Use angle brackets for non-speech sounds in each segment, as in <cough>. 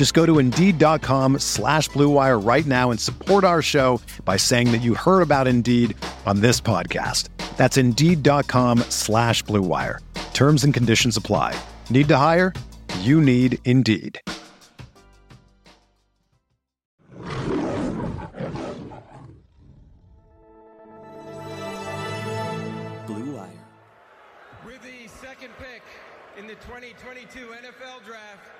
Just go to Indeed.com slash BlueWire right now and support our show by saying that you heard about Indeed on this podcast. That's Indeed.com slash BlueWire. Terms and conditions apply. Need to hire? You need Indeed. Blue Wire. With the second pick in the 2022 NFL Draft,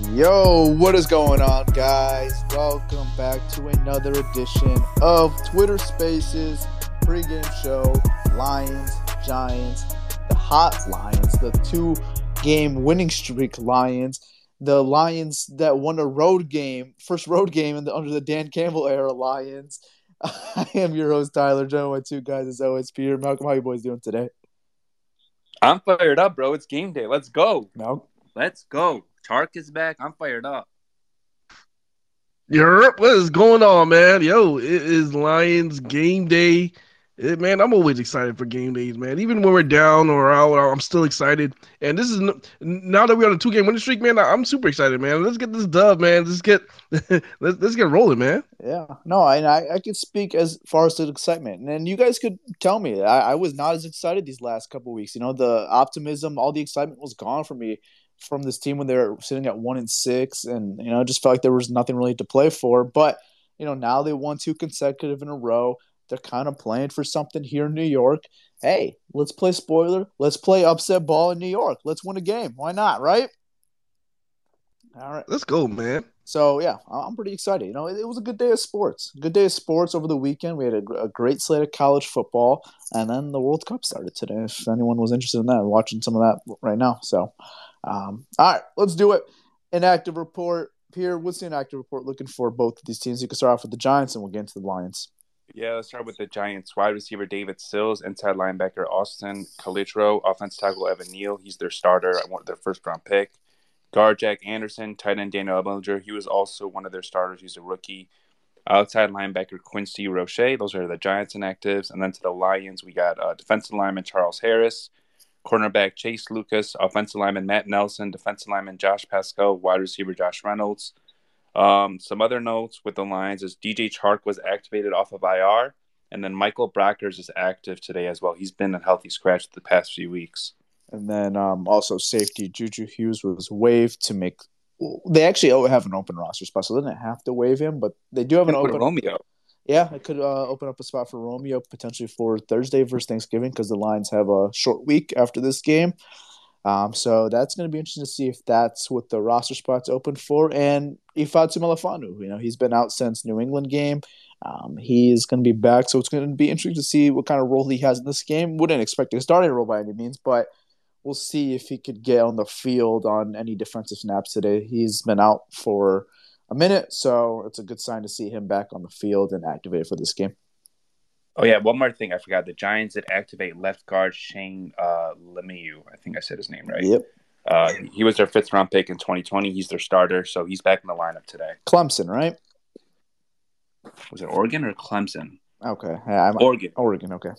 Yo, what is going on, guys? Welcome back to another edition of Twitter Spaces pregame show. Lions, Giants, the hot Lions, the two game winning streak Lions, the Lions that won a road game, first road game in the, under the Dan Campbell era Lions. <laughs> I am your host, Tyler. Joined by two guys as always, Peter. Malcolm, how you boys doing today? I'm fired up, bro. It's game day. Let's go. Malcolm? Let's go. Chark is back. I'm fired up. Europe, what is going on, man? Yo, it is Lions game day. Eh, man, I'm always excited for game days, man. Even when we're down or out, I'm still excited. And this is now that we're on a two game winning streak, man. I'm super excited, man. Let's get this dub, man. Let's get <laughs> let's, let's get rolling, man. Yeah, no, and I, I could speak as far as the excitement, and you guys could tell me I, I was not as excited these last couple weeks. You know, the optimism, all the excitement was gone from me from this team when they were sitting at one and six, and you know, just felt like there was nothing really to play for. But you know, now they won two consecutive in a row. They're kind of playing for something here in New York. Hey, let's play spoiler. Let's play upset ball in New York. Let's win a game. Why not? Right? All right. Let's go, man. So yeah, I'm pretty excited. You know, it, it was a good day of sports. Good day of sports over the weekend. We had a, a, great slate of college football, and then the World Cup started today. If anyone was interested in that, I'm watching some of that right now. So, um, all right, let's do it. Inactive report. Pierre, what's the inactive report looking for both of these teams? You can start off with the Giants, and we'll get into the Lions. Yeah, let's start with the Giants. Wide receiver David Sills, inside linebacker Austin Calitro, offense tackle Evan Neal. He's their starter. I want their first round pick. Guard Jack Anderson, tight end Daniel Bellinger. He was also one of their starters. He's a rookie. Outside linebacker Quincy Roche. Those are the Giants inactives. And then to the Lions, we got uh, defensive lineman Charles Harris, cornerback Chase Lucas, offensive lineman Matt Nelson, defensive lineman Josh Paschal, wide receiver Josh Reynolds. Um, some other notes with the Lions is DJ Chark was activated off of IR, and then Michael Brockers is active today as well. He's been a healthy scratch the past few weeks. And then um, also safety Juju Hughes was waived to make. They actually have an open roster spot, so they didn't have to waive him, but they do have an open. Romeo. Yeah, it could uh, open up a spot for Romeo potentially for Thursday versus Thanksgiving because the Lions have a short week after this game. Um, so that's going to be interesting to see if that's what the roster spot's open for. And Ifeatu Melifonwu, you know, he's been out since New England game. Um, he is going to be back, so it's going to be interesting to see what kind of role he has in this game. Wouldn't expect a starting role by any means, but we'll see if he could get on the field on any defensive snaps today. He's been out for a minute, so it's a good sign to see him back on the field and activated for this game. Oh yeah, one more thing I forgot. The Giants did activate left guard Shane uh, Lemieux. I think I said his name right. Yep. Uh, he was their fifth round pick in 2020. He's their starter, so he's back in the lineup today. Clemson, right? Was it Oregon or Clemson? Okay. Yeah, Oregon. Oregon. Okay.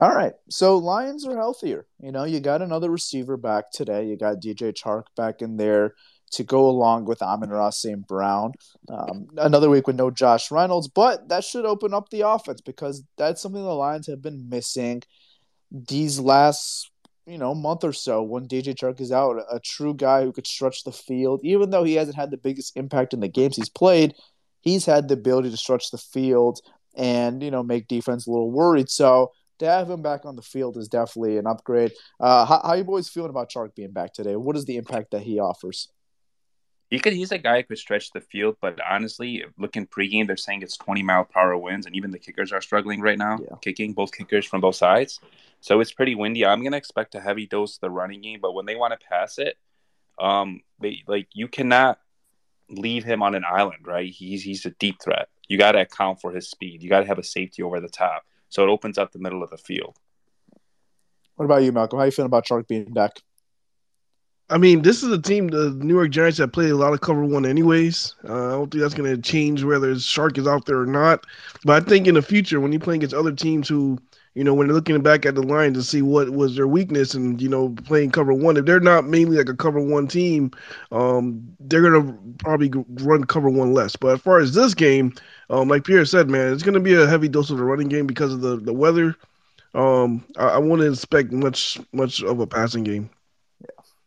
All right. So Lions are healthier. You know, you got another receiver back today. You got DJ Chark back in there to go along with Amon-Ra St. Brown. Um, another week with no Josh Reynolds, but that should open up the offense because that's something the Lions have been missing these last you know month or so when DJ Chark is out. A true guy who could stretch the field, even though he hasn't had the biggest impact in the games he's played. He's had the ability to stretch the field and you know make defense a little worried. So to have him back on the field is definitely an upgrade. Uh, how, how you boys feeling about Chark being back today? What is the impact that he offers? He could. He's a guy who could stretch the field, but honestly, looking pregame, they're saying it's 20 mile per hour winds, and even the kickers are struggling right now, yeah. kicking both kickers from both sides. So it's pretty windy. I'm gonna expect a heavy dose of the running game, but when they want to pass it, um, they like you cannot leave him on an island, right? He's he's a deep threat. You got to account for his speed. You got to have a safety over the top, so it opens up the middle of the field. What about you, Malcolm? How you feeling about Chark being back? I mean, this is a team, the New York Giants, that play a lot of cover one, anyways. Uh, I don't think that's going to change whether Chark is out there or not. But I think in the future, when you play against other teams who, you know, when they're looking back at the line to see what was their weakness and, you know, playing cover one, if they're not mainly like a cover one team, um, they're going to probably run cover one less. But as far as this game, um, like Pierre said, man, it's going to be a heavy dose of the running game because of the, the weather. Um, I, I wouldn't expect much much of a passing game.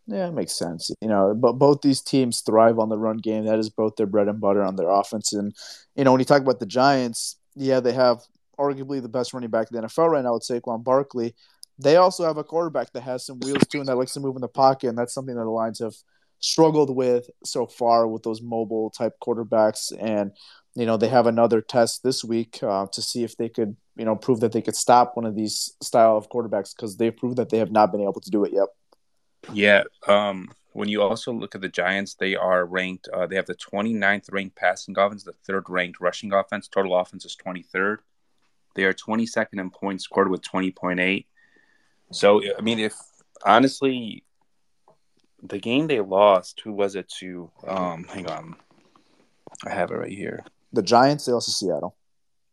Yeah, it makes sense. You know, but both these teams thrive on the run game. That is both their bread and butter on their offense. And you know, when you talk about the Giants, yeah, they have arguably the best running back in the NFL right now with Saquon Barkley. They also have a quarterback that has some wheels too, and that likes to move in the pocket, and that's something that the Lions have struggled with so far with those mobile type quarterbacks. And you know, they have another test this week uh, to see if they could, you know, prove that they could stop one of these style of quarterbacks because they've proved that they have not been able to do it yet. Yeah. Um, when you also look at the Giants, they are ranked, uh, they have the 29th ranked passing offense, the third ranked rushing offense. Total offense is 23rd. They are 22nd in points scored with 20.8. So, I mean, if honestly, the game they lost, who was it to? Um, hang on. I have it right here. The Giants, they also Seattle.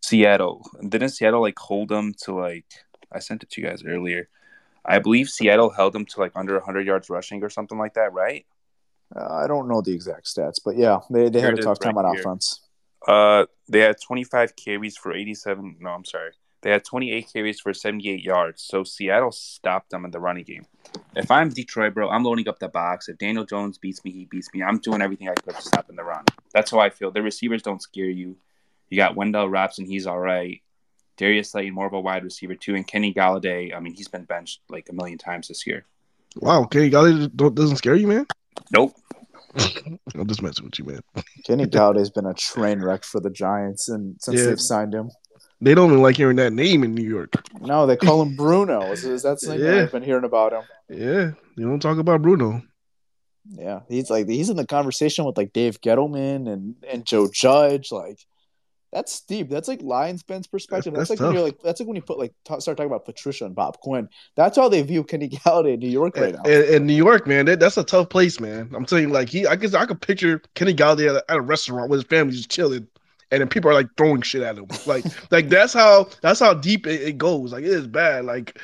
Seattle. Didn't Seattle like hold them to like I sent it to you guys earlier. I believe Seattle held them to like under 100 yards rushing or something like that, right? Uh, I don't know the exact stats, but yeah, they, they had a tough time right on here. offense. Uh, they had 25 carries for 87. No, I'm sorry. They had 28 carries for 78 yards. So Seattle stopped them in the running game. If I'm Detroit, bro, I'm loading up the box. If Daniel Jones beats me, he beats me. I'm doing everything I could to stop in the run. That's how I feel. The receivers don't scare you. You got Wan'Dale Robinson, he's all right. Darius Slayton, more of a wide receiver too, and Kenny Golladay. I mean, he's been benched like a million times this year. Wow, Kenny Golladay doesn't scare you, man. Nope. <laughs> I'm just messing with you, man. <laughs> Kenny Golladay's been a train wreck for the Giants, and since yeah. they've signed him, they don't even like hearing that name in New York. No, they call him <laughs> Bruno. Is, is that something yeah. I've been hearing about him? Yeah, you don't talk about Bruno. Yeah, he's like he's in the conversation with like Dave Gettleman and and Joe Judge. Like that's deep. That's like Lions Ben's perspective. That's, that's, like when you're like that's like when you put like t- start talking about Patricia and Bob Quinn. That's how they view Kenny Golladay in New York right now. In, in New York, man, that, that's a tough place, man. I'm telling you, like he, I guess I could picture Kenny Golladay at a, at a restaurant with his family just chilling, and then people are like throwing shit at him. Like, <laughs> like that's how that's how deep it, it goes. Like it is bad. Like,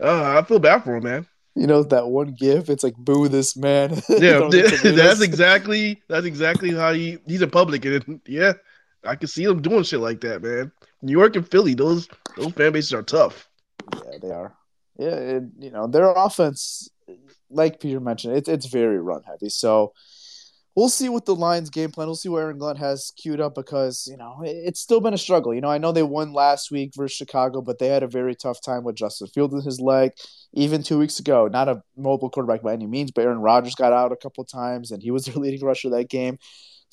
uh, I feel bad for him, man. You know that one gif? It's like boo this man. <laughs> Yeah, <laughs> that's exactly that's exactly how he he's a public, and yeah. I can see them doing shit like that, man. New York and Philly, those those fan bases are tough. Yeah, they are. Yeah, it, you know their offense, like Peter mentioned, it's it's very run heavy. So we'll see what the Lions game plan. We'll see what Aaron Glenn has queued up because you know it's still been a struggle. You know, I know they won last week versus Chicago, but they had a very tough time with Justin Field in his leg. Even two weeks ago, not a mobile quarterback by any means, but Aaron Rodgers got out a couple times, and he was their <laughs> leading rusher that game.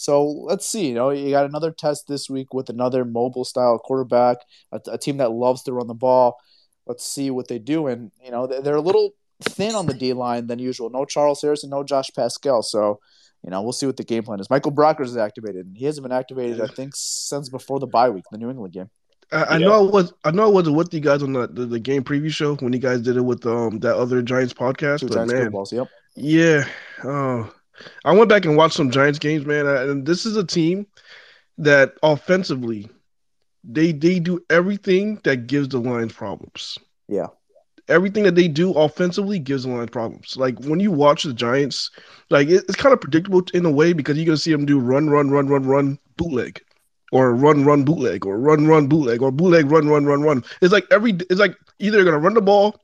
So let's see. You know, you got another test this week with another mobile style quarterback, a, a team that loves to run the ball. Let's see what they do. And you know, they're a little thin on the D line than usual. No Charles Harrison, no Josh Paschal. So you know, we'll see what the game plan is. Michael Brockers is activated, and he hasn't been activated, I think, since before the bye week, the New England game. I, I yeah. know I was I know I wasn't with you guys on the, the, the, game preview show when you guys did it with um that other Giants podcast. Two but Giants man, footballs, yep. Yeah. Oh, I went back and watched some Giants games, man, and this is a team that offensively they they do everything that gives the Lions problems. Yeah. Everything that they do offensively gives the Lions problems. Like when you watch the Giants, like it, it's kind of predictable in a way because you're gonna see them do run, run, run, run, run, bootleg, or run, run, bootleg, or run, run, bootleg, or bootleg, run, run, run, run. It's like every it's like either they're gonna run the ball,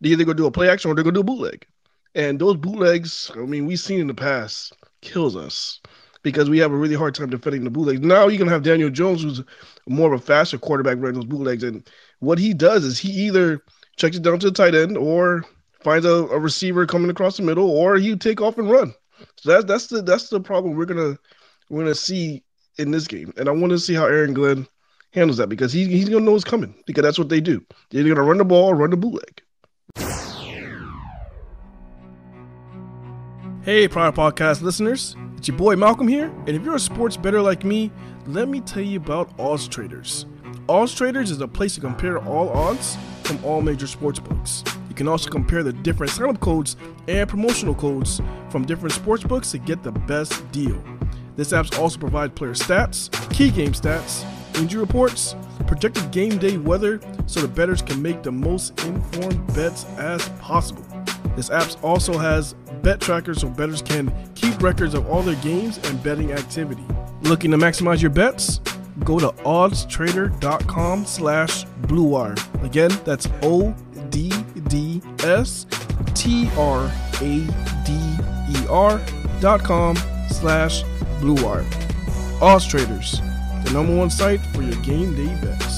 they're either gonna do a play action or they're gonna do a bootleg. And those bootlegs, I mean, we've seen in the past, kills us because we have a really hard time defending the bootlegs. Now you're gonna have Daniel Jones, who's more of a faster quarterback running those bootlegs, and what he does is he either checks it down to the tight end or finds a, a receiver coming across the middle, or he take off and run. So that's that's the that's the problem we're gonna we're gonna see in this game, and I want to see how Aaron Glenn handles that because he, he's gonna know it's coming because that's what they do. They're gonna run the ball, run the bootleg. Hey, Pride Podcast listeners, it's your boy Malcolm here, and if you're a sports better like me, let me tell you about Odds Traders. Odds Traders is a place to compare all odds from all major sports books. You can also compare the different sign-up codes and promotional codes from different sports books to get the best deal. This app also provides player stats, key game stats, injury reports, projected game day weather, so the bettors can make the most informed bets as possible. This app also has bet trackers so bettors can keep records of all their games and betting activity. Looking to maximize your bets? Go to oddstrader.com slash bluewire. Again, that's O-D-D-S-T-R-A-D-E-R dot com slash bluewire. Odds Traders, the number one site for your game day bets.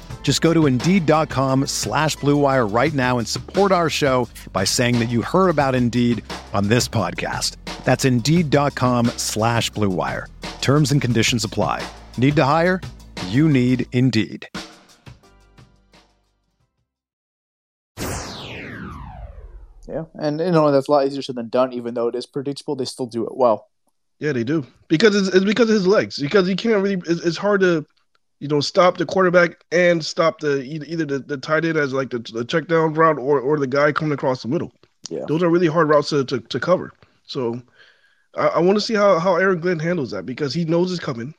Just go to Indeed.com slash BlueWire right now and support our show by saying that you heard about Indeed on this podcast. That's Indeed.com slash BlueWire. Terms and conditions apply. Need to hire? You need Indeed. Yeah, and you know that's a lot easier said than done. Even though it is predictable, they still do it well. Yeah, they do because it's, it's because of his legs. Because he can't really. It's, it's, hard to, you know, stop the quarterback and stop the either, the, the tight end as like the, the check down route or or the guy coming across the middle. Yeah, those are really hard routes to to, to cover. So, I, I want to see how how Aaron Glenn handles that because he knows it's coming.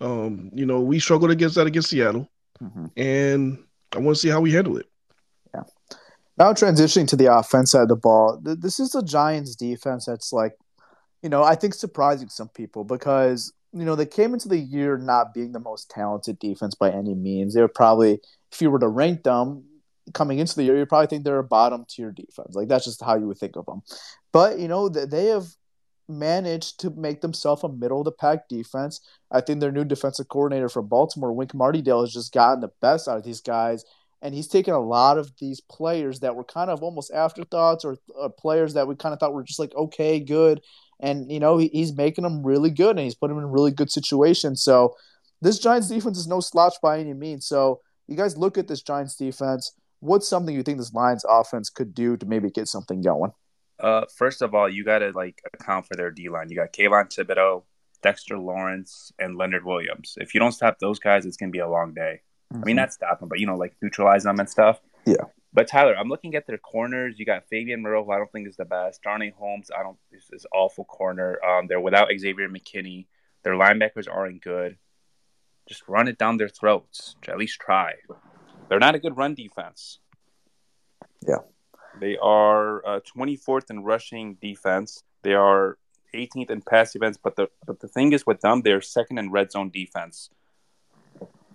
Um, you know, we struggled against that against Seattle, mm-hmm. and I want to see how we handle it. Yeah. Now transitioning to the offense side of the ball, th- this is the Giants' defense that's like, you know, I think surprising some people because you know they came into the year not being the most talented defense by any means. They were probably, if you were to rank them coming into the year, you probably think they're a bottom tier defense. Like that's just how you would think of them. But you know, they have managed to make themselves a middle of the pack defense. I think their new defensive coordinator from Baltimore, Wink Martindale, has just gotten the best out of these guys. And he's taken a lot of these players that were kind of almost afterthoughts or uh, players that we kind of thought were just like, okay, good. And, you know, he, he's making them really good and he's putting them in really good situations. So this Giants defense is no slouch by any means. So you guys look at this Giants defense. What's something you think this Lions offense could do to maybe get something going? Uh, first of all, you got to like account for their D line. You got Kayvon Thibodeaux, Dexter Lawrence, and Leonard Williams. If you don't stop those guys, it's gonna be a long day. Mm-hmm. I mean, not stop them, but you know, like neutralize them and stuff. Yeah. But Tyler, I'm looking at their corners. You got Fabian Moreau, who I don't think is the best. Darnay Holmes, I don't. This is awful corner. Um, they're without Xavier McKinney. Their linebackers aren't good. Just run it down their throats. At least try. They're not a good run defense. Yeah. They are uh, 24th in rushing defense. They are 18th in pass defense. But the but the thing is with them, they're second in red zone defense.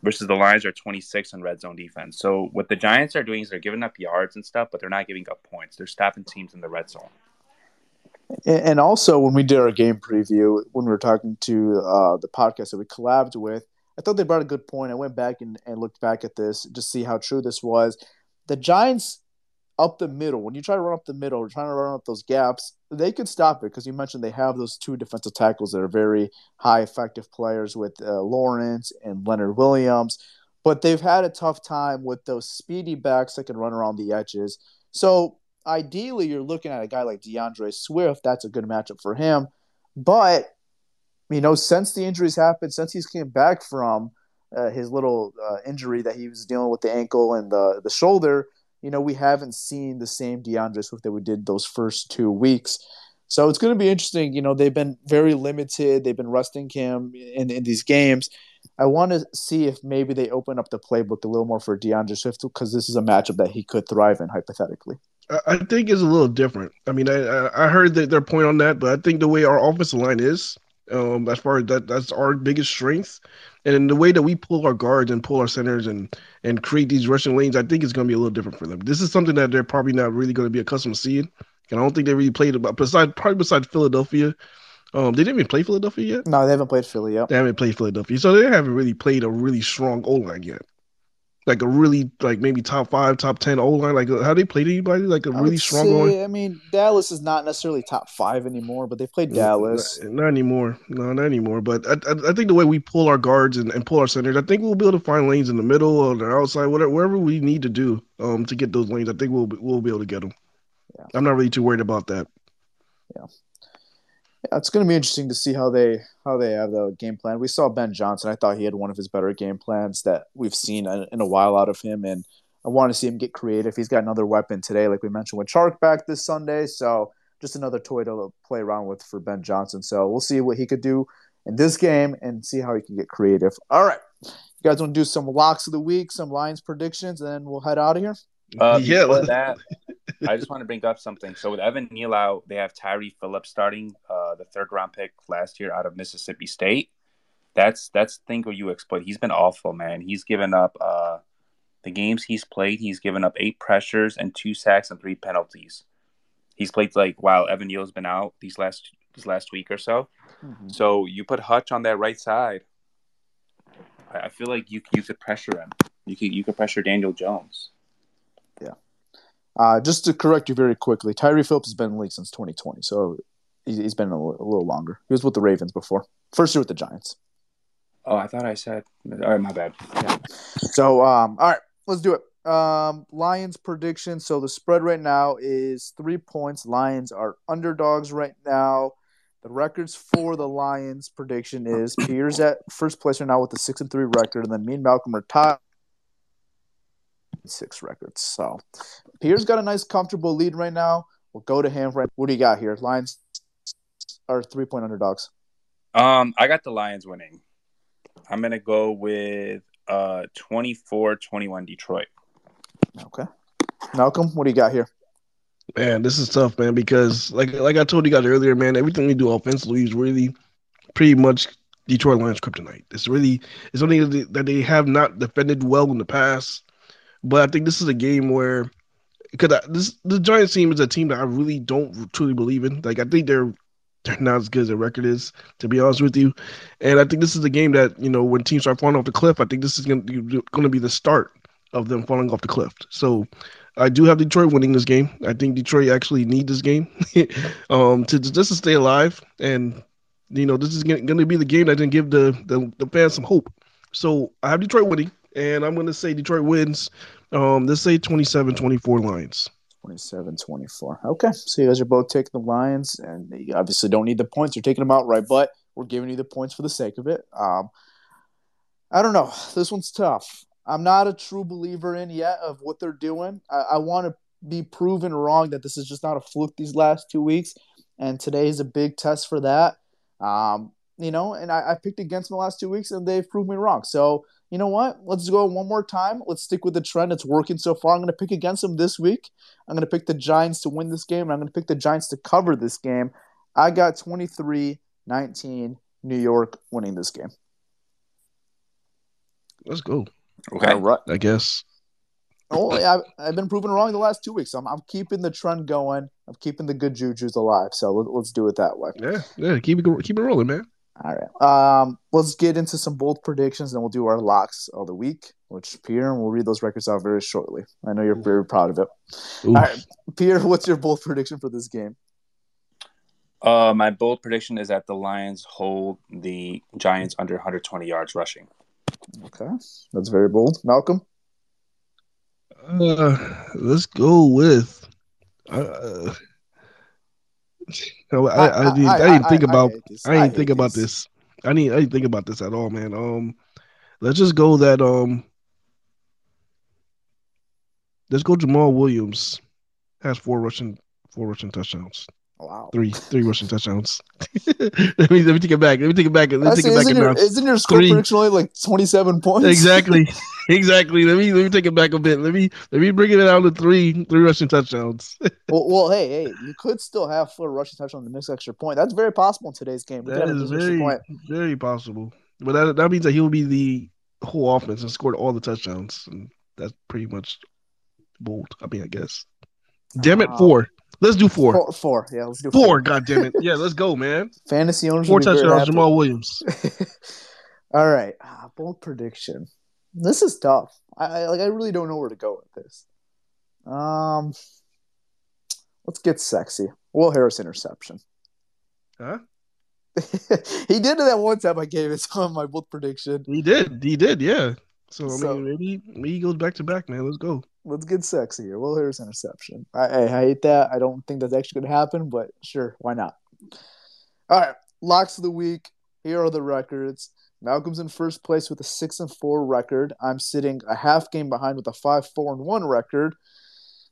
Versus the Lions are 26 in red zone defense. So what the Giants are doing is they're giving up yards and stuff, but they're not giving up points. They're stopping teams in the red zone. And also, when we did our game preview, when we were talking to uh, the podcast that we collabed with, I thought they brought a good point. I went back and, and looked back at this to see how true this was. The Giants up the middle, when you try to run up the middle, trying to run up those gaps, they could stop it because you mentioned they have those two defensive tackles that are very high effective players with uh, Lawrence and Leonard Williams. But they've had a tough time with those speedy backs that can run around the edges. So ideally, you're looking at a guy like D'Andre Swift. That's a good matchup for him. But you know, since the injuries happened, since he's came back from uh, his little uh, injury that he was dealing with the ankle and the the shoulder, you know, we haven't seen the same D'Andre Swift that we did those first two weeks. So it's going to be interesting. You know, they've been very limited. They've been resting him in, in these games. I want to see if maybe they open up the playbook a little more for D'Andre Swift because this is a matchup that he could thrive in hypothetically. I think it's a little different. I mean, I I heard that their point on that, but I think the way our offensive line is, um, as far as that, that's our biggest strength, and the way that we pull our guards and pull our centers and and create these rushing lanes, I think it's going to be a little different for them. This is something that they're probably not really going to be accustomed to seeing, and I don't think they really played about besides probably besides Philadelphia. Um, they didn't even play Philadelphia yet. No, they haven't played Philly yet. They haven't played Philadelphia, so they haven't really played a really strong O line yet like a really like maybe top five, top ten O line? Like how they played anybody? Like a really strong say, I mean, Dallas is not necessarily top five anymore, but they played Dallas. Not, not anymore. No, not anymore. But I, I, I, think the way we pull our guards and, and pull our centers, I think we'll be able to find lanes in the middle or the outside, whatever wherever we need to do um to get those lanes. I think we'll we'll be able to get them. Yeah. I'm not really too worried about that. Yeah, it's going to be interesting to see how they how they have the game plan. We saw Ben Johnson. I thought he had one of his better game plans that we've seen in a while out of him, and I want to see him get creative. He's got another weapon today, like we mentioned with Chark back this Sunday. So just another toy to play around with for Ben Johnson. So we'll see what he could do in this game and see how he can get creative. All right, you guys want to do some locks of the week, some lines predictions, and then we'll head out of here. Uh, yeah, that <laughs> I just want to bring up something. So with Evan Neal out, they have Tyre Phillips starting, uh, the third round pick last year out of Mississippi State. That's that's thing where you exploit. He's been awful, man. He's given up uh, the games he's played. He's given up eight pressures and two sacks and three penalties. He's played like while Evan Neal's been out these last this last week or so. Mm-hmm. So you put Hutch on that right side. I, I feel like you you could pressure him. You could you could pressure Daniel Jones. Uh, just to correct you very quickly, Tyre Phillips has been in the league since 2020, so he's been a little, little longer. He was with the Ravens before. First year with the Giants. Oh, I thought I said. All right, my bad. Yeah. So, um, all right, let's do it. Um, Lions prediction. So the spread right now is three points. Lions are underdogs right now. The records for the Lions prediction is Pierre's at first place right now with a six and three record, and then me and Malcolm are tied six records. So Pierre's got a nice, comfortable lead right now. We'll go to him. Right, what do you got here? Lions are three point underdogs. Um, I got the Lions winning. I'm gonna go with uh 24-21 Detroit. Okay. Malcolm, what do you got here? Man, this is tough, man, because like like I told you guys earlier, man, everything we do offensively is really pretty much Detroit Lions kryptonite. It's really it's something that they have not defended well in the past. But I think this is a game where because this the Giants team is a team that I really don't truly believe in. Like I think they're they're not as good as their record is, to be honest with you. And I think this is a game that you know when teams start falling off the cliff, I think this is going to be the start of them falling off the cliff. So I do have Detroit winning this game. I think Detroit actually need this game <laughs> um, to just to stay alive. And you know this is going to be the game that can give the, the the fans some hope. So I have Detroit winning and I'm going to say Detroit wins. Um, let's say 27-24 Lions. 27-24. Okay, so you guys are both taking the Lions, and you obviously don't need the points. You're taking them outright, but we're giving you the points for the sake of it. Um, I don't know. This one's tough. I'm not a true believer in yet of what they're doing. I, I want to be proven wrong that this is just not a fluke these last two weeks, and today is a big test for that. Um, you know, and I, I picked against them the last two weeks, and they've proved me wrong. So you know what? Let's go one more time. Let's stick with the trend. It's working so far. I'm going to pick against them this week. I'm going to pick the Giants to win this game, and I'm going to pick the Giants to cover this game. I got 23 19 New York winning this game. Let's go. Okay. All right. I guess. Oh, yeah, I've, I've been proven wrong the last two weeks. I'm, I'm keeping the trend going. I'm keeping the good juju's alive. So let, let's do it that way. Yeah, yeah. Keep it keep it rolling, man. All right. Um, let's get into some bold predictions, and we'll do our locks of the week. Which Pierre, and we'll read those records out very shortly. I know you're very proud of it. Ooh. All right, Pierre, what's your bold prediction for this game? Uh, my bold prediction is that the Lions hold the Giants under 120 yards rushing. Okay, that's very bold. Malcolm. Uh, let's go with. Uh, no, I, I, didn't, I, didn't think about. I didn't think about this. I didn't. I didn't think about this at all, man. Um, let's just go that. Um, let's go. Jamaal Williams has four rushing, four rushing touchdowns. Wow. Three, three rushing touchdowns. <laughs> let me let me take it back. Let me take it back. Let me take it back. isn't, your, isn't your score Three. prediction only like 27 points? Exactly, <laughs> exactly. Let me let me take it back a bit. Let me let me bring it down to three, three rushing touchdowns. <laughs> well, well, hey, hey, you could still have four rushing touchdowns to miss extra point. That's very possible in today's game. We That is very, very possible. But that that means that he'll be the whole offense and scored all the touchdowns, and that's pretty much bold. I mean, I guess. Damn it, Wow. four. Let's do four. Four, four. Yeah, let's do Four. God damn it. <laughs> Yeah, let's go, man. Fantasy owners Four touchdowns. Jamaal Williams. <laughs> All right, ah, bold prediction. This is tough. I, I like. I really don't know where to go with this. Um, let's get sexy. Will Harris interception. Huh? <laughs> he did it that one time I gave it on my bold prediction. He did. He did. Yeah. So I So- mean, maybe maybe he goes back to back, man. Let's go. Let's get sexy here. Will Harris interception. I, I, I hate that. I don't think that's actually going to happen, but sure, why not? All right, locks of the week. Here are the records. Malcolm's in first place with a six and four record. I'm sitting a half game behind with a five four and one record.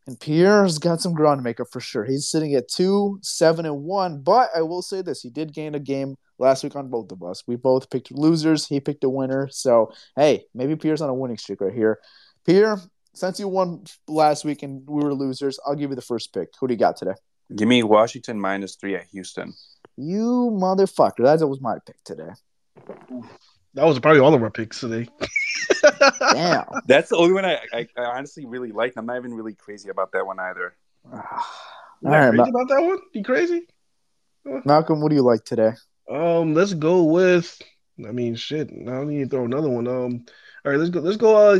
And Pierre's got some ground to make up for sure. He's sitting at two, seven, and one. But I will say this: he did gain a game last week on both of us. We both picked losers. He picked a winner. So hey, maybe Pierre's on a winning streak right here. Pierre, since you won last week and we were losers, I'll give you the first pick. Who do you got today? Give me Washington minus three at Houston. You motherfucker. That was my pick today. That was probably all of our picks today. Damn. <laughs> That's the only one I, I, I honestly really like. I'm not even really crazy about that one either. All <sighs> You right, crazy Ma- about that one? You crazy? Malcolm, what do you like today? Um, let's go with. I mean, shit. I don't need to throw another one. Um, all right, let's go. Let's go. Uh,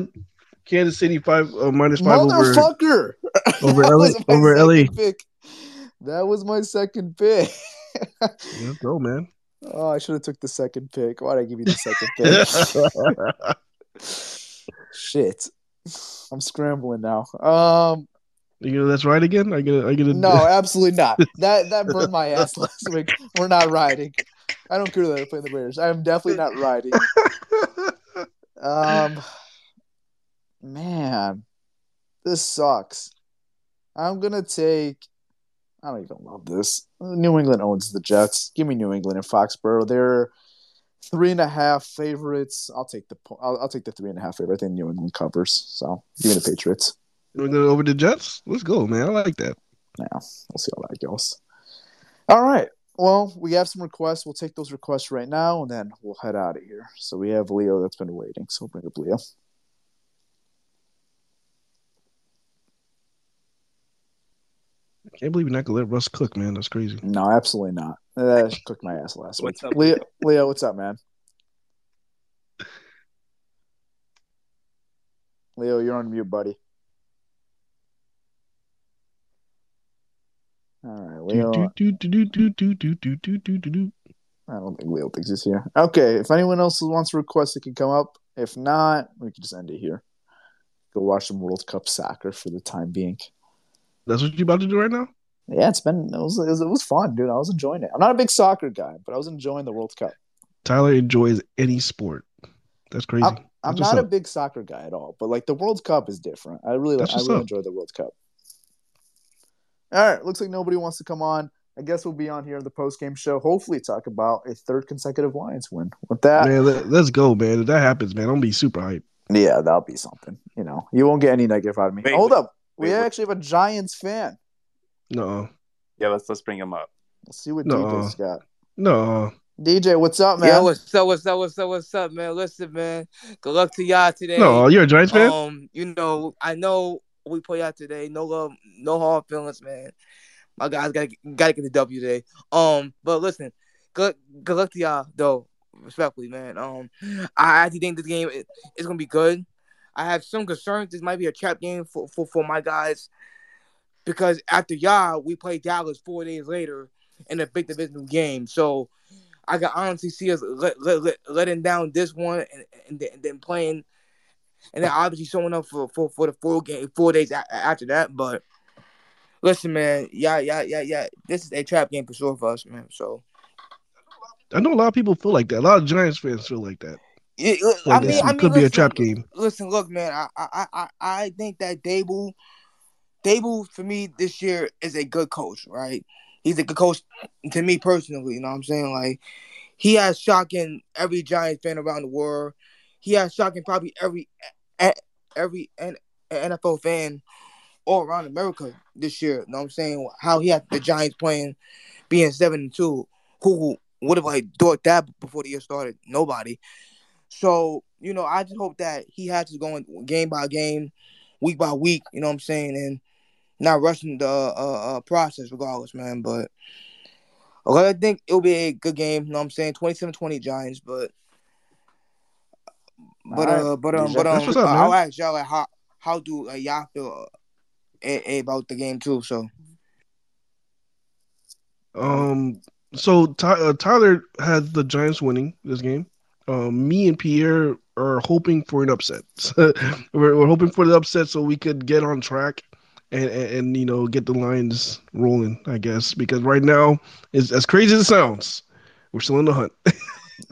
Kansas City five uh, minus five over Motherfucker. <laughs> over That LA was my over LA. second Pick. That was my second pick. Let's go, man. Oh, I should have took the second pick. Why'd I give you the second pick? <laughs> Shit. I'm scrambling now. Um, you know that's right again. I get. I get. no, <laughs> absolutely not. That that burned my ass last week. We're not riding. I don't care that I play the Bears. I am definitely not riding. Um, man, this sucks. I'm gonna take. I don't even love this. New England owns the Jets. Give me New England and Foxborough. They're three and a half favorites. I'll take the. I'll, I'll take the three and a half favorite. I think New England covers. So give me the Patriots. We're going over the Jets. Let's go, man. I like that. Yeah, we'll see how that goes. All right. Well, we have some requests. We'll take those requests right now, and then we'll head out of here. So we have Leo that's been waiting. So we'll bring up Leo. I can't believe you're not gonna let Russ cook, man. That's crazy. No, absolutely not. That cooked my ass last what's week. Up? Leo, Leo, what's up, man? Leo, you're on mute, buddy. All right, Leo. I don't think Leo thinks he's here. Okay, if anyone else wants a request, they can come up. If not, we can just end it here. Go watch some World Cup soccer for the time being. That's what you about to do right now? Yeah, it's been it was, it was it was fun, dude. I was enjoying it. I'm not a big soccer guy, but I was enjoying the World Cup. Tyler enjoys any sport. That's crazy. I'm, I'm That's not a up. big soccer guy at all, but like the World Cup is different. I really That's I really up. enjoy the World Cup. All right, looks like nobody wants to come on. I guess we'll be on here in the post game show. Hopefully, talk about a third consecutive Lions win. With that, man, let, let's go, man. If that happens, man, I'm gonna be super hyped. Yeah, that'll be something. You know, you won't get any negative out of me. Wait, Hold wait, up. We wait, wait. actually have a Giants fan. No, Yeah, let's let's bring him up. Let's see what No. DJ's got. no. DJ, what's up, man? Yo, what's up? What's up? What's up? What's up, man? Listen, man. Good luck to y'all today. No, you're a Giants fan. Um, you know, I know we play out today. No love, no hard feelings, man. My guys gotta gotta get the W today. Um, but listen, good good luck to y'all though. Respectfully, man. Um, I actually think this game is, is gonna be good. I have some concerns. This might be a trap game for, for, for my guys because after y'all, we play Dallas four days later in a big division game. So I can honestly see us let, let, let, letting down this one and, and, then, playing, and then obviously showing up for, for, for the four game four days a- after that. But listen, man, yeah, yeah, yeah, yeah. This is a trap game for sure for us, man. So I know a lot of people feel like that. A lot of Giants fans feel like that. It, I mean, this I mean, could be a trap game. Listen, look, man, I, I, I, I think that Daboll, Daboll for me this year is a good coach, right? He's a good coach to me personally. You know what I'm saying? Like, he has shocking every Giants fan around the world. He has shocking probably every every NFL fan all around America this year. You know what I'm saying? How he had the Giants playing, being seven and two. Who would have like thought that before the year started? Nobody. So, you know, I just hope that he has to go in game by game, week by week, you know what I'm saying, and not rushing the uh, uh, process regardless, man. But okay, I think it'll be a good game, you know what I'm saying? 27-20 Giants, but but All right, uh but um DJ. but um up, I'll ask y'all like how how do uh, y'all feel uh, a- a- about the game too, so Um, so Ty- uh, Tyler has the Giants winning this game. Um, me and Pierre are hoping for an upset. <laughs> we're, we're hoping for the upset so we could get on track and, and, and you know get the lines rolling. I guess because right now, it's as crazy as it sounds, we're still in the hunt. <laughs>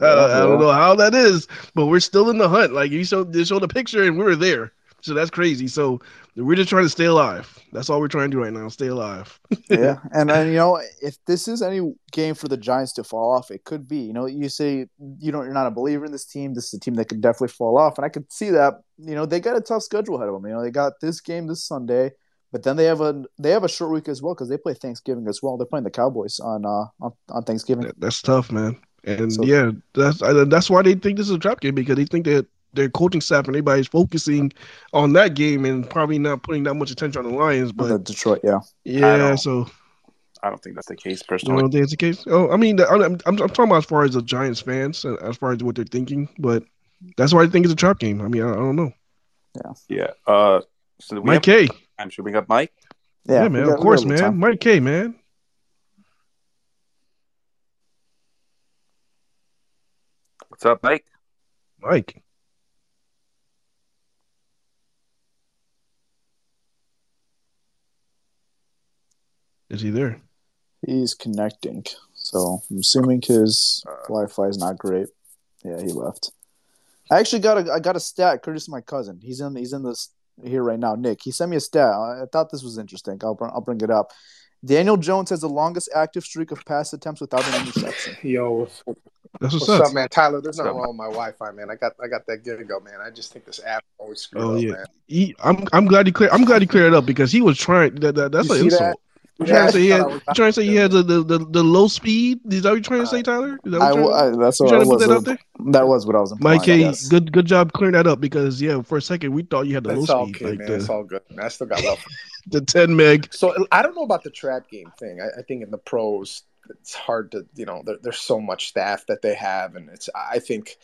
Uh, I don't know how that is, but we're still in the hunt. Like you showed, you showed a picture and we were there, so that's crazy. So we're just trying to stay alive. That's all we're trying to do right now. Stay alive. <laughs> yeah, and then you know, if this is any game for the Giants to fall off, it could be. You know, you say you don't, you're not a believer in this team. This is a team that could definitely fall off, and I could see that. You know, they got a tough schedule ahead of them. You know, they got this game this Sunday, but then they have a they have a short week as well because they play Thanksgiving as well. They're playing the Cowboys on uh on, on Thanksgiving. That's tough, man. And So- yeah, that's I, that's why they think this is a trap game because they think that their coaching staff and everybody's focusing on that game and probably not putting that much attention on the Lions. But But Detroit, yeah, yeah, don't- so I don't think that's the case you personally. don't think it's the case? Oh, I mean, I'm, I'm, I'm talking about as far as the Giants fans, as far as what they're thinking. But that's why I think it's a trap game. I mean, I, I don't know. Yeah. Yeah. Uh. So Mike K, time. Should we up Mike? yeah, we man, got- of course, got man, time. Mike K, man. What's up, Mike? Mike. Is he there? He's connecting, so I'm assuming his Uh, Wi-Fi is not great. Yeah, he left. I actually got a I got a stat courtesy of my cousin. He's in he's in this here right now. Nick, he sent me a stat. I, I thought this was interesting. I'll br- I'll bring it up. Daniel Jones has the longest active streak of pass attempts without an interception. <laughs> Yo, what's, That's what's, what's up. up, man? Tyler, there's nothing wrong with my Wi-Fi, man. I got I got that gig go, man. I just think this app always screwed Oh up, yeah, man. he, I'm I'm glad he clear. I'm glad he cleared it up because he was trying. That, that that's You an insult. that? You trying to say he I had? thought I was You trying to say he had the, the, the, the low speed? Is that what you're trying to say, Tyler? Is that I, what you're I, that's you what I trying to put was. that out there? That was what I was implying. Mike K, good good job clearing that up because yeah, for a second we thought you had the It's low all speed, okay, like man. It's the, all good. Man. I still got love. <laughs> the 10 meg. So I don't know about the trap game thing. I, I think in the pros, it's hard to you know. There, there's so much staff that they have, and it's. I think,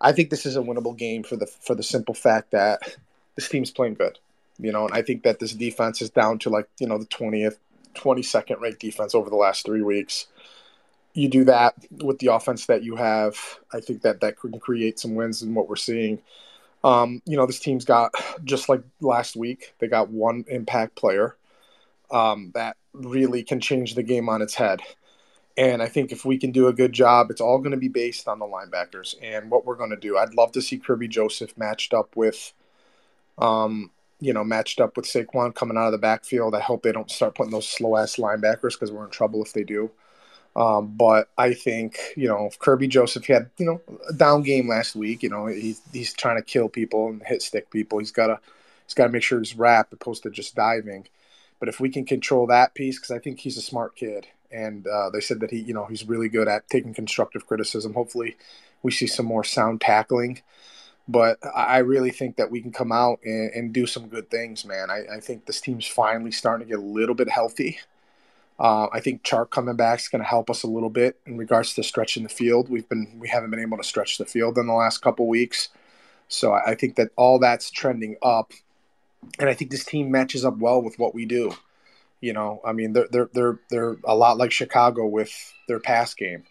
I think this is a winnable game for the for the simple fact that this team's playing good. You know, and I think that this defense is down to like you know the twentieth, twenty second ranked defense over the last three weeks. You do that with the offense that you have. I think that that can create some wins in what we're seeing. Um, you know, this team's got just like last week, they got one impact player um, that really can change the game on its head. And I think if we can do a good job, it's all going to be based on the linebackers and what we're going to do. I'd love to see Kerby Joseph matched up with, um, you know, matched up with Saquon coming out of the backfield. I hope they don't start putting those slow ass linebackers because we're in trouble if they do. Um, but I think you know if Kerby Joseph had you know a down game last week. You know he's he's trying to kill people and hit stick people. He's got to he's got to make sure he's wrapped opposed to just diving. But if we can control that piece, because I think he's a smart kid, and uh, they said that he, you know, he's really good at taking constructive criticism. Hopefully, we see some more sound tackling. But I really think that we can come out and, and do some good things, man. I, I, think this team's finally starting to get a little bit healthy. Uh, I think Chark coming back is going to help us a little bit in regards to stretching the field. We've been we haven't been able to stretch the field in the last couple weeks, so I think that all that's trending up, and I think this team matches up well with what we do. You know, I mean, they're they're they're they're a lot like Chicago with their pass game.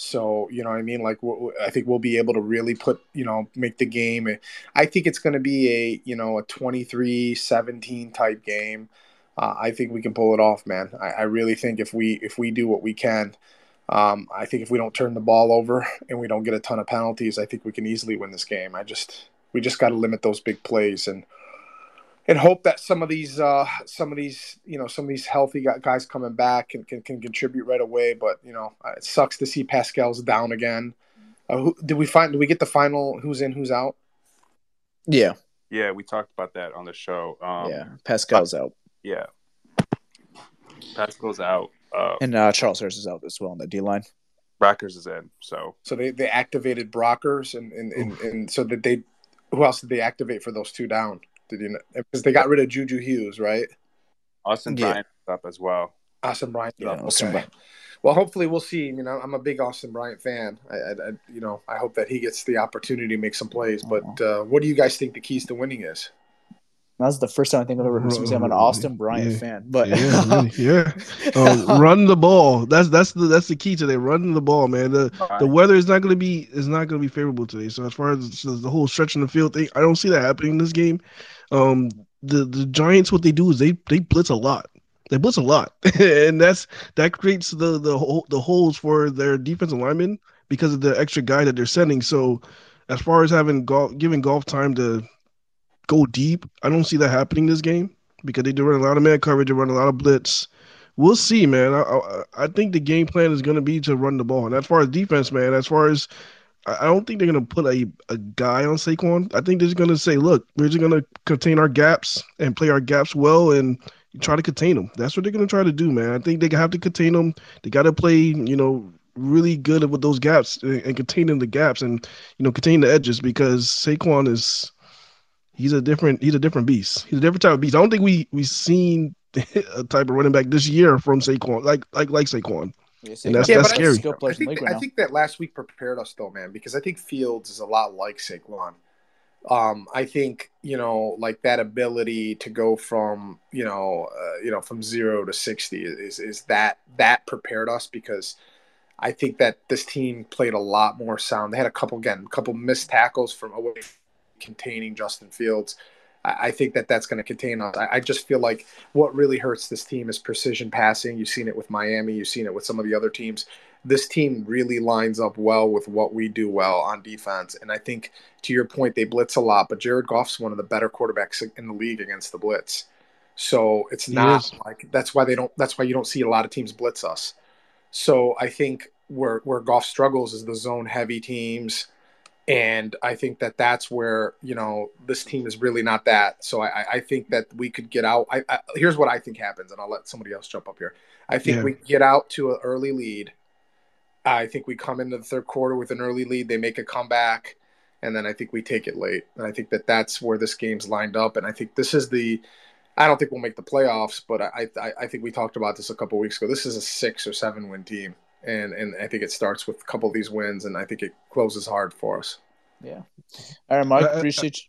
So you know, what I mean, like I think we'll be able to really put you know make the game. I think it's going to be a you know a 23-17 type game. Uh, I think we can pull it off, man. I, I, really think if we if we do what we can, um, I think if we don't turn the ball over <laughs> and we don't get a ton of penalties, I think we can easily win this game. I just we just got to limit those big plays and and hope that some of these uh, some of these you know some of these healthy guys coming back can, can, can contribute right away. But you know uh, it sucks to see Paschal's down again. Uh, who, did we find? Did we get the final? Who's in? Who's out? Yeah, yeah, we talked about that on the show. Um, yeah, Paschal's out. Yeah, Paschal's out. Uh, and uh, Charles Harris is out as well on the D line. Brockers is in, so so they, they activated Brockers and and, and, and so that they who else did they activate for those two down? Did you know? Because they got rid of Juju Hughes, right? Austin yeah. Bryant up as well. Austin Bryant yeah, up. Austin okay. Bryant. Well, hopefully we'll see. You know, I'm a big Austin Bryant fan. I, I, I you know, I hope that he gets the opportunity to make some plays. But uh, what do you guys think the keys to winning is? That's the first time I think I've ever heard somebody say I'm an Austin Bryant yeah. fan. But yeah, <laughs> really, yeah. Um, run the ball. That's that's the that's the key today. Running the ball, man. The Right. the weather is not going to be is not going to be favorable today. So as far as the whole stretching the field thing, I don't see that happening in this game. Um, the the Giants, what they do is they they blitz a lot. They blitz a lot, <laughs> and that's that creates the the hole- the holes for their defensive linemen because of the extra guy that they're sending. So as far as having Goff, giving Goff time to go deep, I don't see that happening this game because they do run a lot of man coverage, they run a lot of blitz. We'll see, man. I I, I think the game plan is going to be to run the ball. And as far as defense, man, as far as I don't think they're going to put a, a guy on Saquon. I think they're just going to say, look, we're just going to contain our gaps and play our gaps well and try to contain them. That's what they're going to try to do, man. I think they have to contain them. They got to play, you know, really good with those gaps and, and containing the gaps and, you know, contain the edges because Saquon is he's a different he's a different beast. He's a different type of beast. I don't think we we've seen <laughs> a type of running back this year from Saquon like like like Saquon. Yeah, And that's- Yeah, that's but I- scary. Skill I players in think, league right I think that last week prepared us though, man, because I think Fields is a lot like Saquon. Um, I think you know, like that ability to go from you know, uh, you know, from zero to sixty is is that that prepared us because I think that this team played a lot more sound. They had a couple again, a couple missed tackles from away containing Justin Fields. I, think that that's going to contain us. I, I just feel like what really hurts this team is precision passing. You've seen it with Miami. You've seen it with some of the other teams. This team really lines up well with what we do well on defense. And I think, to your point, they blitz a lot, but Jared Goff's one of the better quarterbacks in the league against the blitz. So it's not like that's why they don't. That's why you don't see a lot of teams blitz us. So I think where where Goff struggles is the zone heavy teams, and I think that that's where you know this team is really not that. So I, I think that we could get out. I, I here's what I think happens, and I'll let somebody else jump up here. I think Yeah. we get out to an early lead. I think we come into the third quarter with an early lead. They make a comeback, and then I think we take it late. And I think that that's where this game's lined up. And I think this is the. I don't think we'll make the playoffs, but I I, I think we talked about this a couple weeks ago. This is a six or seven win team, and and I think it starts with a couple of these wins, and I think it closes hard for us. Yeah. All right, Mike. Uh, uh, Appreciate you.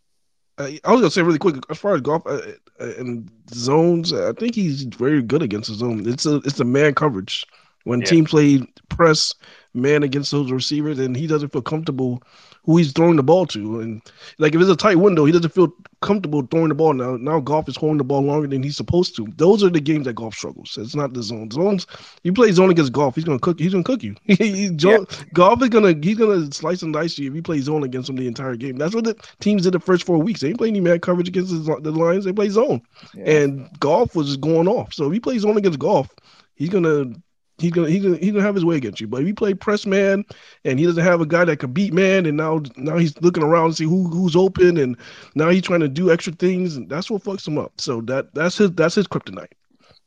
Uh, I was gonna say really quick as far as Goff uh, uh, and zones. I think he's very good against the zone. It's a it's a man coverage when Yeah. teams play press man against those receivers, and he doesn't feel comfortable who he's throwing the ball to. And like if it's a tight window, he doesn't feel comfortable throwing the ball. Now now Goff is holding the ball longer than he's supposed to. Those are the games that Goff struggles. It's not the zone. Zones you play zone against Goff, he's gonna cook. He's gonna cook you. <laughs> Jo- Goff is gonna he's gonna slice and dice you if you play zone against him the entire game. That's what the teams did the first four weeks. They didn't play any man coverage against the, the Lions. They play zone, Yeah. and Goff was just going off. So if he plays zone against Goff, he's gonna. He's gonna, he's gonna he's gonna have his way against you. But if you play press man and he doesn't have a guy that can beat man, and now now he's looking around to see who who's open, and now he's trying to do extra things, and that's what fucks him up. So that that's his that's his kryptonite.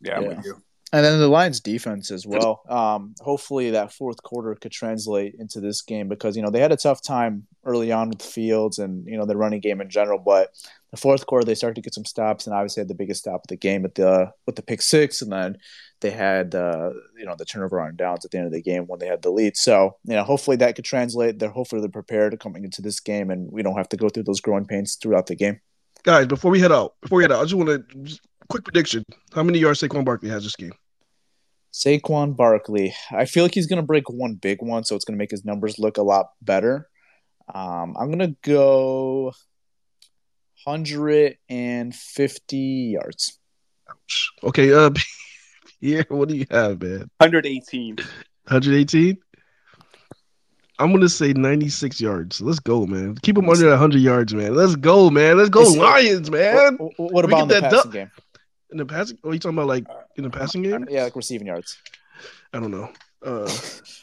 Yeah, I'm Yeah. with you. And then the Lions defense as well. Um, hopefully that fourth quarter could translate into this game because you know they had a tough time early on with the Fields and you know the running game in general, but the fourth quarter they started to get some stops and obviously had the biggest stop of the game at the with the pick six and then they had uh, you know the turnover on downs at the end of the game when they had the lead. So you know hopefully that could translate. They're hopefully they're prepared to coming into this game and we don't have to go through those growing pains throughout the game. Guys, before we head out, before we head out, I just want to quick prediction: How many yards Saquon Barkley has this game? Saquon Barkley. I feel like he's going to break one big one, so it's going to make his numbers look a lot better. Um, I'm going to go 150 yards. Ouch. Okay, uh, <laughs> <laughs> yeah, what do you have, man? 118. 118. I'm gonna say 96 yards. Let's go, man. Keep them under 100 yards, man. Let's go, man. Let's go, Is- Lions, man. What, what about in the that passing dub- game? In the passing, are you talking about like in the passing uh, game? Yeah, like receiving yards. I don't know. Uh,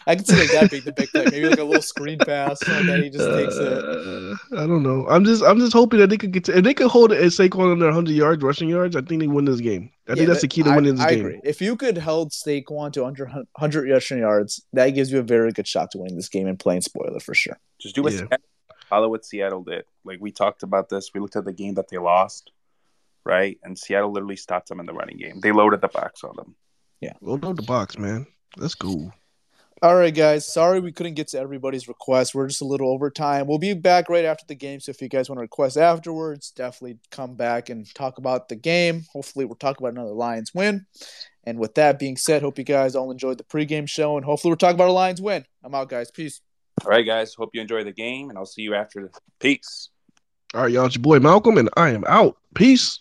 I can see like that being the big play. Maybe like a little screen pass like that. He just takes it. uh, I don't know. I'm just I'm just hoping that they could get to, if they could hold it at Saquon under 100 yards rushing yards. I think they win this game. I Yeah, think that's the key to I- winning this I game. agree. If you could hold Saquon to under 100 rushing yards, that gives you a very good shot to winning this game and playing spoiler for sure. Just do what Yeah. Seattle, follow what Seattle did. Like we talked about this. We looked at the game that they lost, right? And Seattle literally stopped them in the running game. They loaded the box on them. Yeah, load up the box, man. Let's go. All right, guys. Sorry we couldn't get to everybody's request. We're just a little over time. We'll be back right after the game. So if you guys want to request afterwards, definitely come back and talk about the game. Hopefully, we'll talk about another Lions win. And with that being said, hope you guys all enjoyed the pregame show. And hopefully, we're talking about a Lions win. I'm out, guys. Peace. All right, guys. Hope you enjoy the game, and I'll see you after. Peace. All right, y'all. It's your boy Malcolm, and I am out. Peace.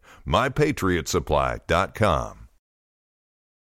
MyPatriotSupply.com.